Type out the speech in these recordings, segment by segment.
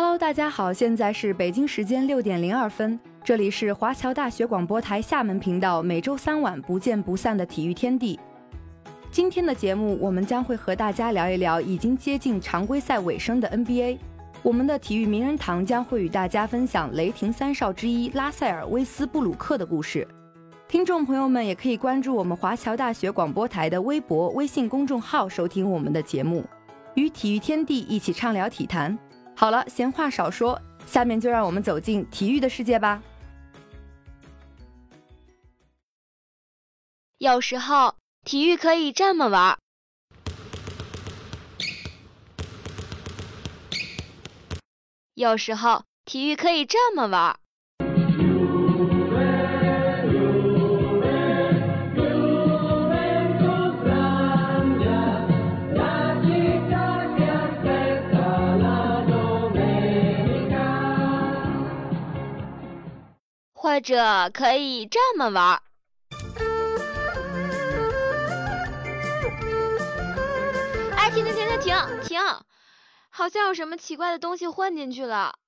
Hello，大家好，现在是北京时间六点零二分，这里是华侨大学广播台厦门频道，每周三晚不见不散的体育天地。今天的节目，我们将会和大家聊一聊已经接近常规赛尾声的 NBA。我们的体育名人堂将会与大家分享雷霆三少之一拉塞尔·威斯布鲁克的故事。听众朋友们也可以关注我们华侨大学广播台的微博、微信公众号收听我们的节目，与体育天地一起畅聊体坛。好了，闲话少说，下面就让我们走进体育的世界吧。有时候，体育可以这么玩儿。有时候，体育可以这么玩儿。或者可以这么玩。哎，停停停停停停！好像有什么奇怪的东西混进去了。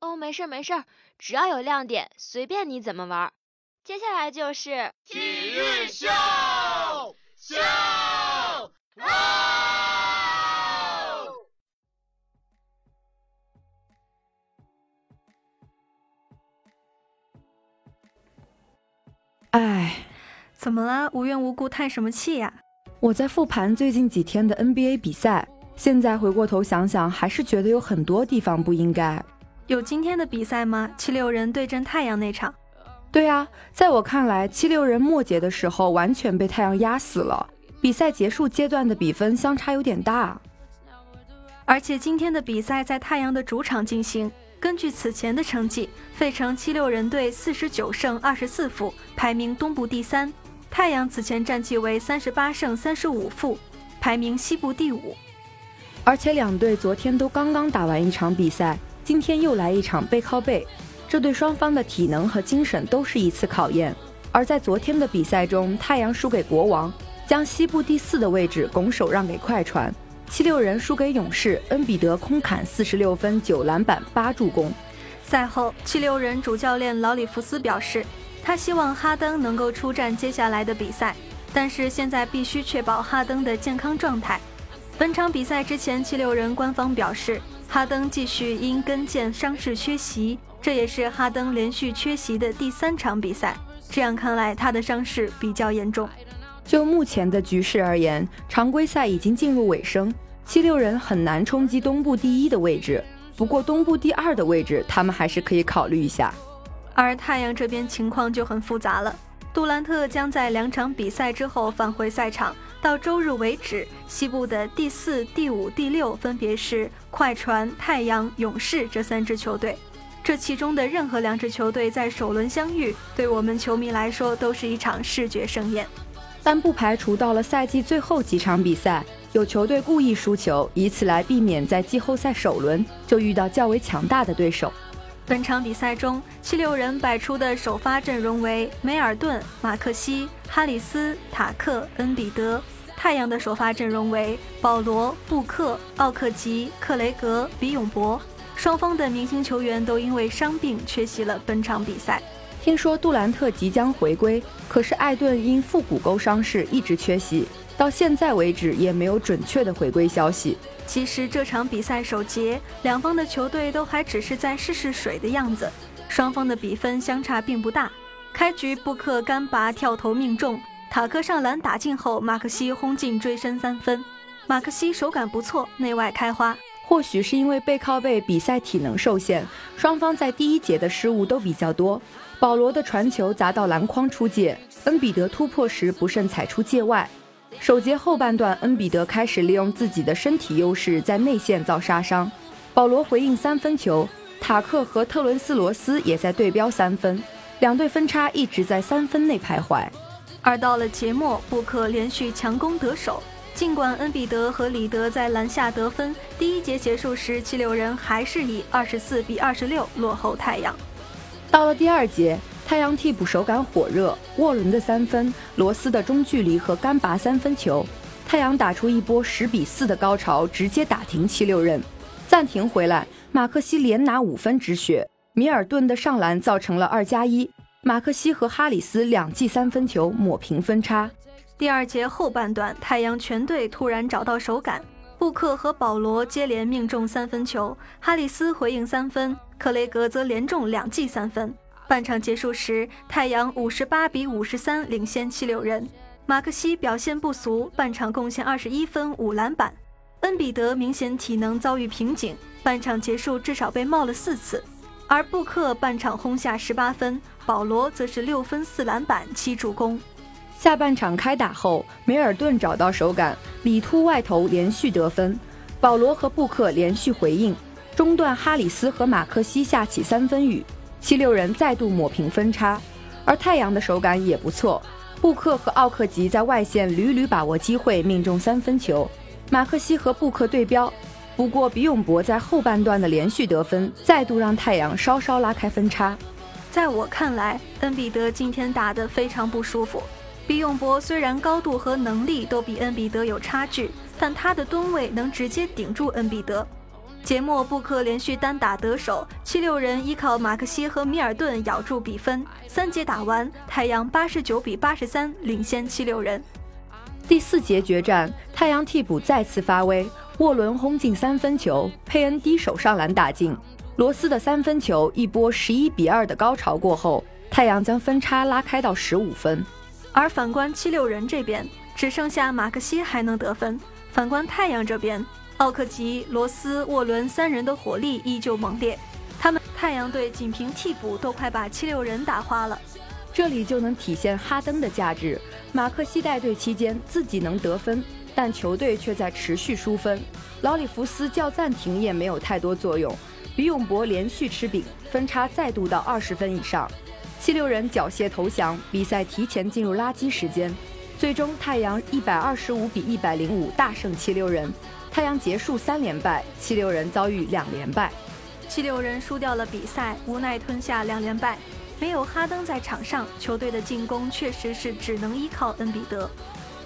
哦，没事没事，只要有亮点，随便你怎么玩。接下来就是体育秀。怎么了？无缘无故叹什么气呀？我在复盘最近几天的 NBA 比赛，现在回过头想想，还是觉得有很多地方不应该。有今天的比赛吗？七六人对阵太阳那场？对啊，在我看来，七六人末节的时候完全被太阳压死了。比赛结束阶段的比分相差有点大，而且今天的比赛在太阳的主场进行。根据此前的成绩，费城七六人队四十九胜二十四负，排名东部第三；太阳此前战绩为三十八胜三十五负，排名西部第五。而且两队昨天都刚刚打完一场比赛，今天又来一场背靠背，这对双方的体能和精神都是一次考验。而在昨天的比赛中，太阳输给国王，将西部第四的位置拱手让给快船。七六人输给勇士，恩比德空砍四十六分、九篮板、八助攻。赛后，七六人主教练老里弗斯表示，他希望哈登能够出战接下来的比赛，但是现在必须确保哈登的健康状态。本场比赛之前，七六人官方表示，哈登继续因跟腱伤势缺席，这也是哈登连续缺席的第三场比赛。这样看来，他的伤势比较严重。就目前的局势而言，常规赛已经进入尾声，七六人很难冲击东部第一的位置。不过东部第二的位置，他们还是可以考虑一下。而太阳这边情况就很复杂了，杜兰特将在两场比赛之后返回赛场。到周日为止，西部的第四、第五、第六分别是快船、太阳、勇士这三支球队。这其中的任何两支球队在首轮相遇，对我们球迷来说都是一场视觉盛宴。但不排除到了赛季最后几场比赛，有球队故意输球，以此来避免在季后赛首轮就遇到较为强大的对手。本场比赛中，七六人摆出的首发阵容为梅尔顿、马克西、哈里斯、塔克、恩比德；太阳的首发阵容为保罗、布克、奥克吉、克雷格、比永博。双方的明星球员都因为伤病缺席了本场比赛。听说杜兰特即将回归，可是艾顿因腹股沟伤势一直缺席，到现在为止也没有准确的回归消息。其实这场比赛首节，两方的球队都还只是在试试水的样子，双方的比分相差并不大。开局布克干拔跳投命中，塔克上篮打进后，马克西轰进追身三分。马克西手感不错，内外开花。或许是因为背靠背比赛体能受限，双方在第一节的失误都比较多。保罗的传球砸到篮筐出界，恩比德突破时不慎踩出界外。首节后半段，恩比德开始利用自己的身体优势在内线造杀伤，保罗回应三分球，塔克和特伦斯罗斯也在对标三分，两队分差一直在三分内徘徊。而到了节末，布克连续强攻得手，尽管恩比德和里德在篮下得分，第一节结束时，七六人还是以二十四比二十六落后太阳。到了第二节，太阳替补手感火热，沃伦的三分、罗斯的中距离和干拔三分球，太阳打出一波十比四的高潮，直接打停七六人。暂停回来，马克西连拿五分止血，米尔顿的上篮造成了二加一，马克西和哈里斯两记三分球抹平分差。第二节后半段，太阳全队突然找到手感，布克和保罗接连命中三分球，哈里斯回应三分，克雷格则连中两记三分。半场结束时，太阳五十八比五十三领先七六人。马克西表现不俗，半场贡献二十一分五篮板。恩比德明显体能遭遇瓶颈，半场结束至少被冒了四次。而布克半场轰下十八分，保罗则是六分四篮板七助攻。下半场开打后，梅尔顿找到手感，里突外投连续得分，保罗和布克连续回应。中段哈里斯和马克西下起三分雨，七六人再度抹平分差。而太阳的手感也不错。布克和奥克吉在外线屡屡把握机会，命中三分球。马克西和布克对标，不过比永博在后半段的连续得分，再度让太阳稍稍拉开分差。在我看来，恩比德今天打得非常不舒服。比永博虽然高度和能力都比恩比德有差距，但他的吨位能直接顶住恩比德。节末，布克连续单打得手，七六人依靠马克西和米尔顿咬住比分。三节打完，太阳八十九比八十三领先七六人。第四节决战，太阳替补再次发威，沃伦轰进三分球，佩恩低手上篮打进，罗斯的三分球，一波十一比二的高潮过后，太阳将分差拉开到十五分。而反观七六人这边，只剩下马克西还能得分。反观太阳这边。奥克吉、罗斯、沃伦三人的火力依旧猛烈，他们太阳队仅凭替补都快把七六人打花了。这里就能体现哈登的价值。马克西带队期间自己能得分，但球队却在持续输分。劳里弗斯叫暂停也没有太多作用。比永博连续吃饼，分差再度到二十分以上。七六人缴械投降，比赛提前进入垃圾时间。最终太阳一百二十五比一百零五大胜七六人。太阳结束三连败，七六人遭遇两连败。七六人输掉了比赛，无奈吞下两连败。没有哈登在场上，球队的进攻确实是只能依靠恩比德。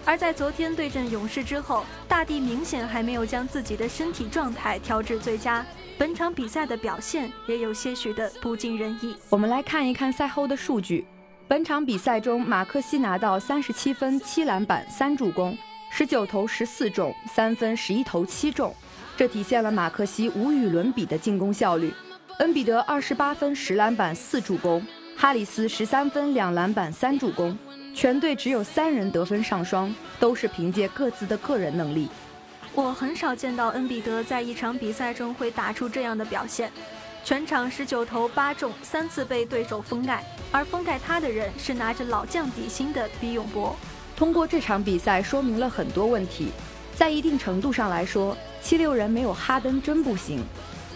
而在昨天对阵勇士之后，大帝明显还没有将自己的身体状态调至最佳，本场比赛的表现也有些许的不尽人意。我们来看一看赛后的数据。本场比赛中，马克西拿到三十七分、七篮板、三助攻。十九投十四中，三分十一投七中，这体现了马克西无与伦比的进攻效率。恩比德二十八分十篮板四助攻，哈里斯十三分两篮板三助攻，全队只有三人得分上双，都是凭借各自的个人能力。我很少见到恩比德在一场比赛中会打出这样的表现，全场十九投八中，三次被对手封盖，而封盖他的人是拿着老将底薪的比永博。通过这场比赛说明了很多问题，在一定程度上来说，七六人没有哈登真不行。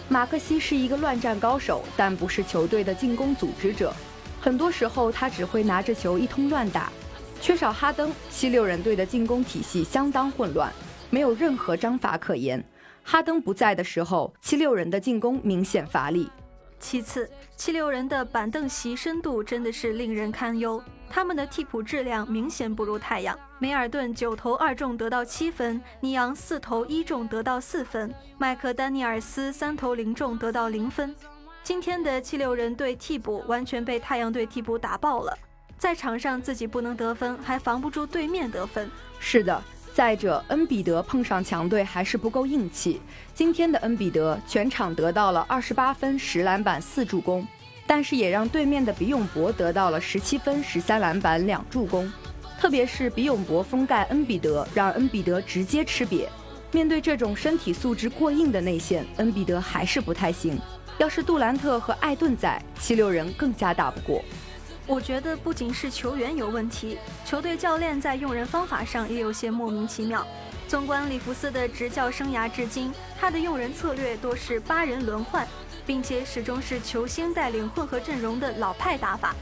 马克西是一个乱战高手，但不是球队的进攻组织者。很多时候他只会拿着球一通乱打。缺少哈登，七六人队的进攻体系相当混乱，没有任何章法可言。哈登不在的时候，七六人的进攻明显乏力。其次，七六人的板凳席深度真的是令人堪忧。他们的替补质量明显不如太阳。梅尔顿九投二中得到七分，尼昂四投一中得到四分，麦克丹尼尔斯三投零中得到零分。今天的七六人队替补完全被太阳队替补打爆了，在场上自己不能得分，还防不住对面得分。是的，再者，恩比德碰上强队还是不够硬气。今天的恩比德全场得到了二十八分、十篮板、四助攻。但是也让对面的比永博得到了十七分、十三篮板、两助攻，特别是比永博封盖恩比德，让恩比德直接吃瘪。面对这种身体素质过硬的内线，恩比德还是不太行。要是杜兰特和艾顿在，七六人更加打不过。我觉得不仅是球员有问题，球队教练在用人方法上也有些莫名其妙。纵观里弗斯的执教生涯至今，他的用人策略多是八人轮换。并且始终是球星带领混合阵容的老派打法，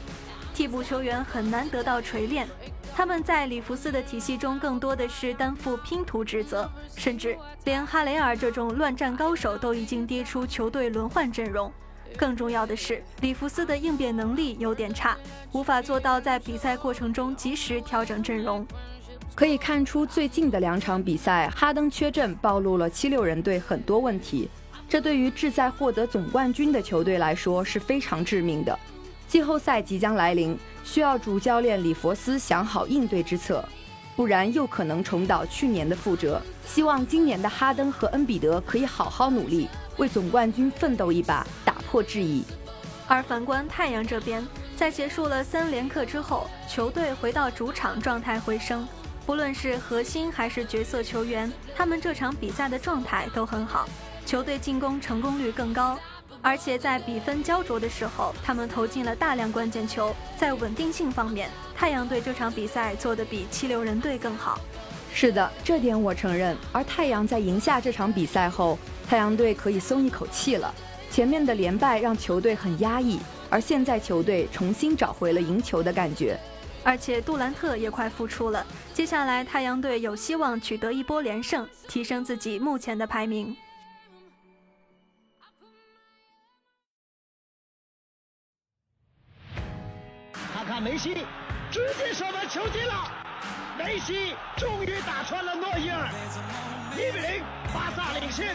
替补球员很难得到锤炼。他们在里弗斯的体系中更多的是担负拼图职责，甚至连哈雷尔这种乱战高手都已经跌出球队轮换阵容。更重要的是，里弗斯的应变能力有点差，无法做到在比赛过程中及时调整阵容。可以看出，最近的两场比赛，哈登缺阵暴露了七六人队很多问题。这对于志在获得总冠军的球队来说是非常致命的。季后赛即将来临，需要主教练里弗斯想好应对之策，不然又可能重蹈去年的覆辙。希望今年的哈登和恩比德可以好好努力，为总冠军奋斗一把，打破质疑。而反观太阳这边，在结束了三连客之后，球队回到主场状态回升，不论是核心还是角色球员，他们这场比赛的状态都很好，球队进攻成功率更高。而且在比分焦灼的时候，他们投进了大量关键球。在稳定性方面，太阳队这场比赛做得比七六人队更好。是的，这点我承认。而太阳在赢下这场比赛后，太阳队可以松一口气了。前面的连败让球队很压抑，而现在球队重新找回了赢球的感觉。而且杜兰特也快复出了，接下来太阳队有希望取得一波连胜，提升自己目前的排名。西直接射门球进了，梅西终于打穿了诺伊尔，一比零，巴萨领先。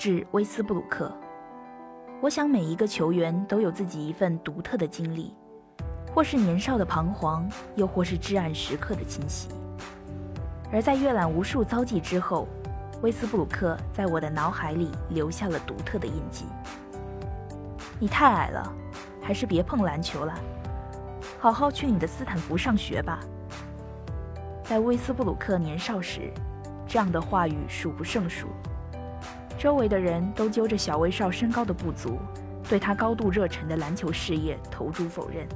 致威斯布鲁克。我想每一个球员都有自己一份独特的经历。或是年少的彷徨，又或是至暗时刻的侵袭。而在阅览无数遭际之后，威斯布鲁克在我的脑海里留下了独特的印记。你太矮了，还是别碰篮球了，好好去你的斯坦福上学吧。在威斯布鲁克年少时，这样的话语数不胜数，周围的人都揪着小威少身高的不足，对他高度热忱的篮球事业投诸否认。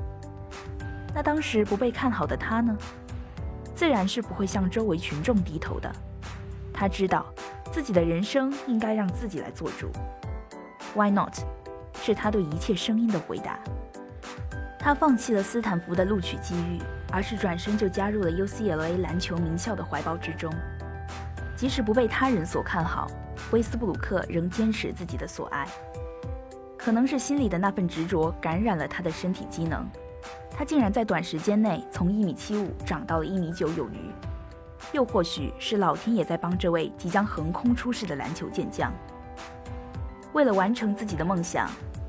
那当时不被看好的他呢？自然是不会向周围群众低头的。他知道自己的人生应该让自己来做主。Why not？是他对一切声音的回答。他放弃了斯坦福的录取机遇，而是转身就加入了 UCLA 篮球名校的怀抱之中。即使不被他人所看好，威斯布鲁克仍坚持自己的所爱。可能是心里的那份执着感染了他的身体机能。他竟然在短时间内从一米七五长到了一米九有余，又或许是老天也在帮这位即将横空出世的篮球健将。为了完成自己的梦想，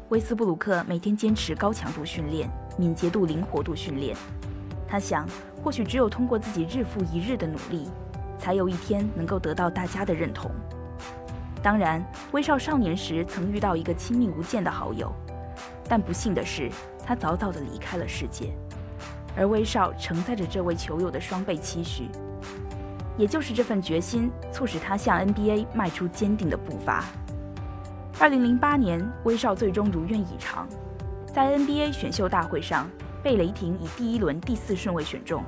威斯布鲁克每天坚持高强度训练、敏捷度、灵活度训练。他想，或许只有通过自己日复一日的努力，才有一天能够得到大家的认同。当然，威少少年时曾遇到一个亲密无间的好友，但不幸的是。他早早地离开了世界，而威少承载着这位球友的双倍期许，也就是这份决心，促使他向 NBA 迈出坚定的步伐。二零零八年，威少最终如愿以偿，在 NBA 选秀大会上被雷霆以第一轮第四顺位选中。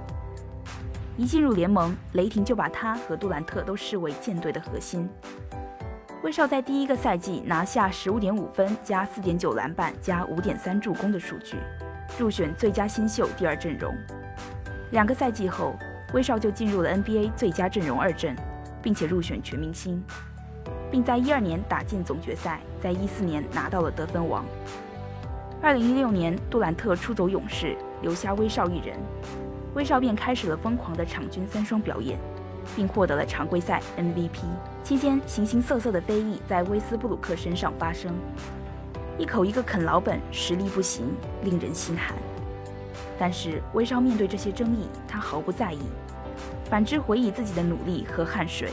一进入联盟，雷霆就把他和杜兰特都视为舰队的核心。威少在第一个赛季拿下十五点五分加四点九篮板加五点三助攻的数据，入选最佳新秀第二阵容。两个赛季后，威少就进入了 NBA 最佳阵容二阵，并且入选全明星，并在一二年打进总决赛，在一四年拿到了得分王。二零一六年，杜兰特出走勇士，留下威少一人，威少便开始了疯狂的场均三双表演。并获得了常规赛 MVP。期间，形形色色的非议在威斯布鲁克身上发生，一口一个啃老本，实力不行，令人心寒。但是威少面对这些争议，他毫不在意，反之回忆自己的努力和汗水，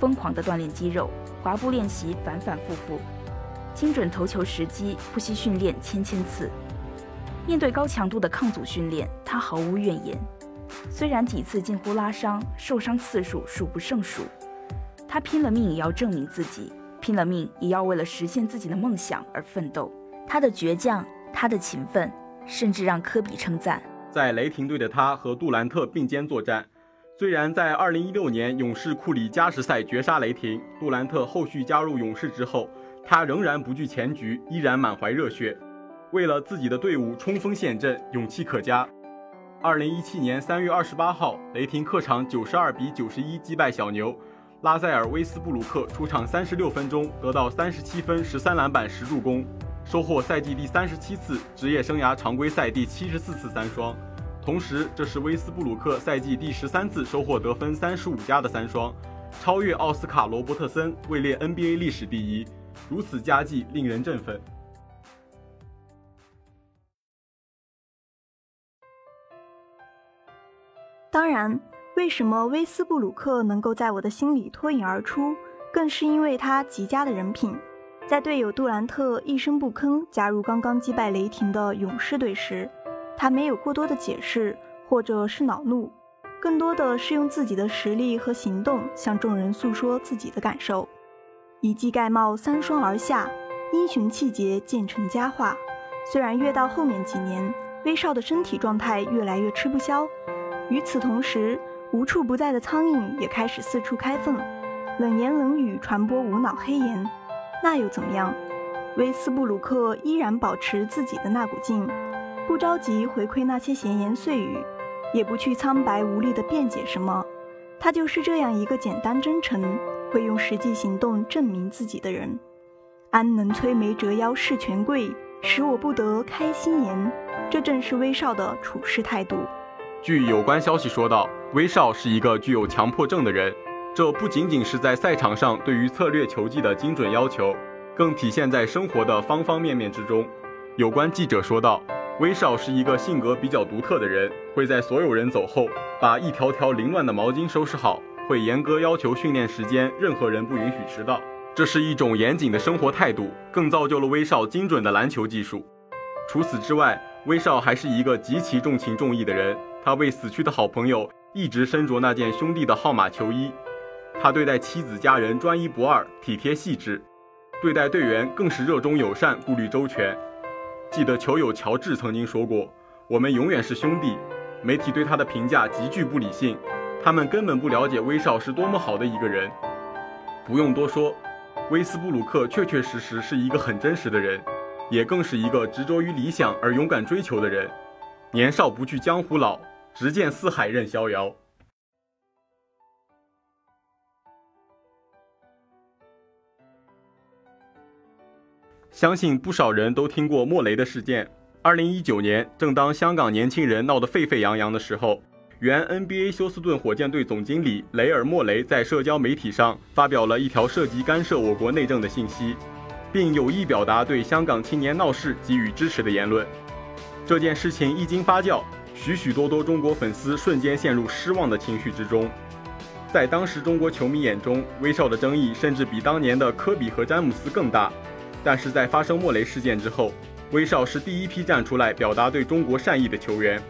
疯狂的锻炼肌肉，滑步练习反反复复，精准投球时机不惜训练千千次。面对高强度的抗阻训练，他毫无怨言。虽然几次近乎拉伤，受伤次数数不胜数，他拼了命也要证明自己，拼了命也要为了实现自己的梦想而奋斗。他的倔强，他的勤奋，甚至让科比称赞。在雷霆队的他和杜兰特并肩作战，虽然在2016年勇士库里加时赛绝杀雷霆，杜兰特后续加入勇士之后，他仍然不惧前局，依然满怀热血，为了自己的队伍冲锋陷阵，勇气可嘉。2017年3月28号，雷霆客场92比91击败小牛，拉塞尔·威斯布鲁克出场36分钟，得到37分、13篮板、10助攻，收获赛季第三十七次职业生涯常规赛第七十四次三双。同时，这是威斯布鲁克赛季第十三次收获得分三十五加的三双，超越奥斯卡·罗伯特森，位列 NBA 历史第一。如此佳绩令人振奋。当然，为什么威斯布鲁克能够在我的心里脱颖而出，更是因为他极佳的人品。在队友杜兰特一声不吭加入刚刚击败雷霆的勇士队时，他没有过多的解释，或者是恼怒，更多的是用自己的实力和行动向众人诉说自己的感受。一记盖帽，三双而下，英雄气节渐成佳话。虽然越到后面几年，威少的身体状态越来越吃不消，与此同时，无处不在的苍蝇也开始四处开缝，冷言冷语传播无脑黑言，那又怎么样？威斯布鲁克依然保持自己的那股劲。不着急回馈那些闲言碎语，也不去苍白无力的辩解什么，他就是这样一个简单真诚、会用实际行动证明自己的人。安能摧眉折腰事权贵，使我不得开心颜。这正是威少的处事态度。据有关消息说道，威少是一个具有强迫症的人，这不仅仅是在赛场上对于策略球技的精准要求，更体现在生活的方方面面之中。有关记者说道。威少是一个性格比较独特的人，会在所有人走后把一条条凌乱的毛巾收拾好，会严格要求训练时间，任何人不允许迟到。这是一种严谨的生活态度，更造就了威少精准的篮球技术。除此之外，威少还是一个极其重情重义的人，他为死去的好朋友一直身着那件兄弟的号码球衣。他对待妻子家人专一不二、体贴细致，对待队员更是热衷友善、顾虑周全。记得球友乔治曾经说过：“我们永远是兄弟。”媒体对他的评价极具不理性，他们根本不了解威少是多么好的一个人。不用多说，威斯布鲁克确确实实是一个很真实的人，也更是一个执着于理想而勇敢追求的人。年少不惧江湖老，直剑四海任逍遥。相信不少人都听过莫雷的事件。二零一九年，正当香港年轻人闹得沸沸扬扬的时候，原 NBA 休斯顿火箭队总经理雷尔·莫雷在社交媒体上发表了一条涉及干涉我国内政的信息，并有意表达对香港青年闹事给予支持的言论。这件事情一经发酵，许许多多中国粉丝瞬间陷入失望的情绪之中。在当时中国球迷眼中，威少的争议甚至比当年的科比和詹姆斯更大。但是在发生莫雷事件之后，威少是第一批站出来表达对中国善意的球员，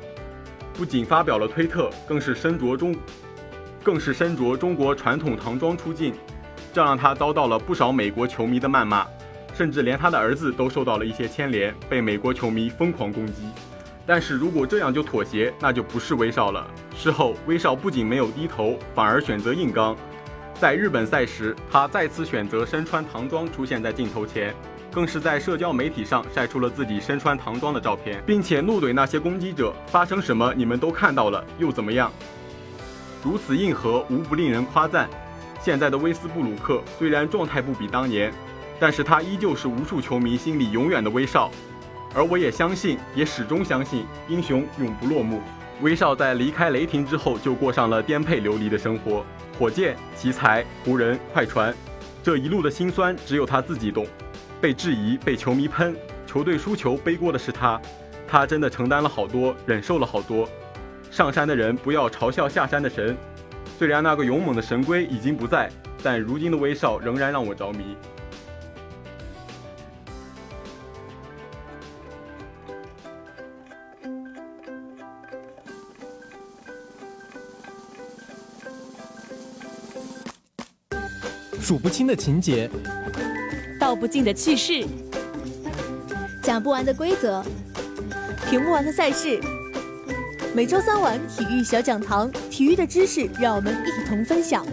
不仅发表了推特，更是身着中，更是身着中国传统唐装出镜，这让他遭到了不少美国球迷的谩骂，甚至连他的儿子都受到了一些牵连，被美国球迷疯狂攻击。但是如果这样就妥协，那就不是威少了。事后，威少不仅没有低头，反而选择硬刚。在日本赛时，他再次选择身穿唐装出现在镜头前，更是在社交媒体上晒出了自己身穿唐装的照片，并且怒怼那些攻击者：“发生什么你们都看到了，又怎么样？”如此硬核，无不令人夸赞。现在的威斯布鲁克虽然状态不比当年，但是他依旧是无数球迷心里永远的威少。而我也相信，也始终相信，英雄永不落幕。威少在离开雷霆之后，就过上了颠沛流离的生活。火箭、奇才、湖人、快船，这一路的辛酸只有他自己懂。被质疑、被球迷喷，球队输球背锅的是他，他真的承担了好多，忍受了好多。上山的人不要嘲笑下山的神。虽然那个勇猛的神龟已经不在，但如今的威少仍然让我着迷。数不清的情节，道不尽的趣事，讲不完的规则，评不完的赛事。每周三晚体育小讲堂，体育的知识让我们一同分享。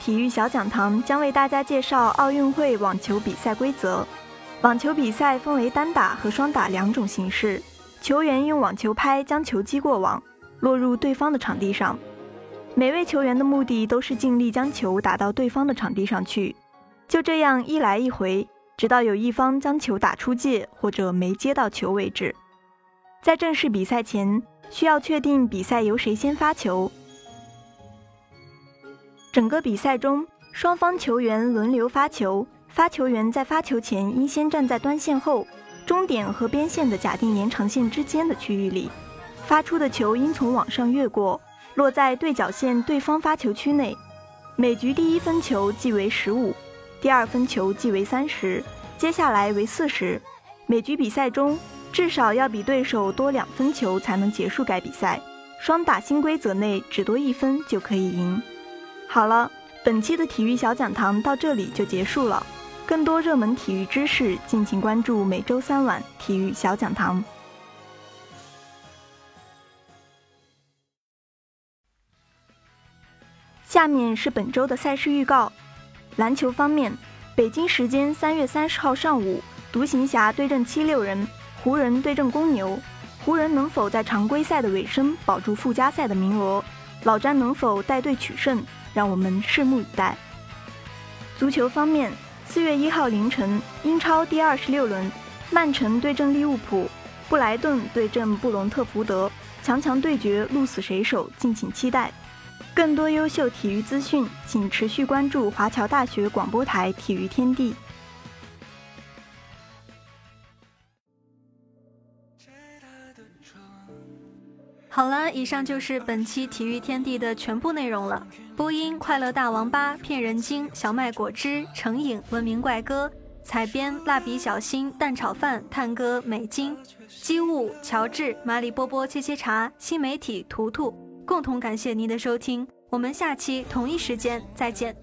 体育小讲堂将为大家介绍奥运会网球比赛规则。网球比赛分为单打和双打两种形式，球员用网球拍将球击过网，落入对方的场地上。每位球员的目的都是尽力将球打到对方的场地上去，就这样一来一回，直到有一方将球打出界或者没接到球为止。在正式比赛前，需要确定比赛由谁先发球。整个比赛中，双方球员轮流发球，发球员在发球前应先站在端线后，终点和边线的假定延长线之间的区域里，发出的球应从网上越过，落在对角线对方发球区内。每局第一分球计为十五，第二分球计为三十，接下来为四十。每局比赛中至少要比对手多两分球才能结束该比赛。双打新规则内只多一分就可以赢。好了，本期的体育小讲堂到这里就结束了。更多热门体育知识，敬请关注每周三晚体育小讲堂。下面是本周的赛事预告。篮球方面，北京时间三月三十号上午，独行侠对阵七六人，湖人对阵公牛。湖人能否在常规赛的尾声保住附加赛的名额？老詹能否带队取胜？让我们拭目以待。足球方面，四月一号凌晨，英超第二十六轮，曼城对阵利物浦，布莱顿对阵布隆特福德，强强对决，鹿死谁手，敬请期待。更多优秀体育资讯，请持续关注华侨大学广播台体育天地。好了，以上就是本期体育天地的全部内容了。播音：快乐大王八、骗人精、小麦果汁、成瘾、文明怪哥；采编：蜡笔小新、蛋炒饭、探戈、美金、机务、乔治、马里波波、切切茶、新媒体图图。共同感谢您的收听，我们下期同一时间再见。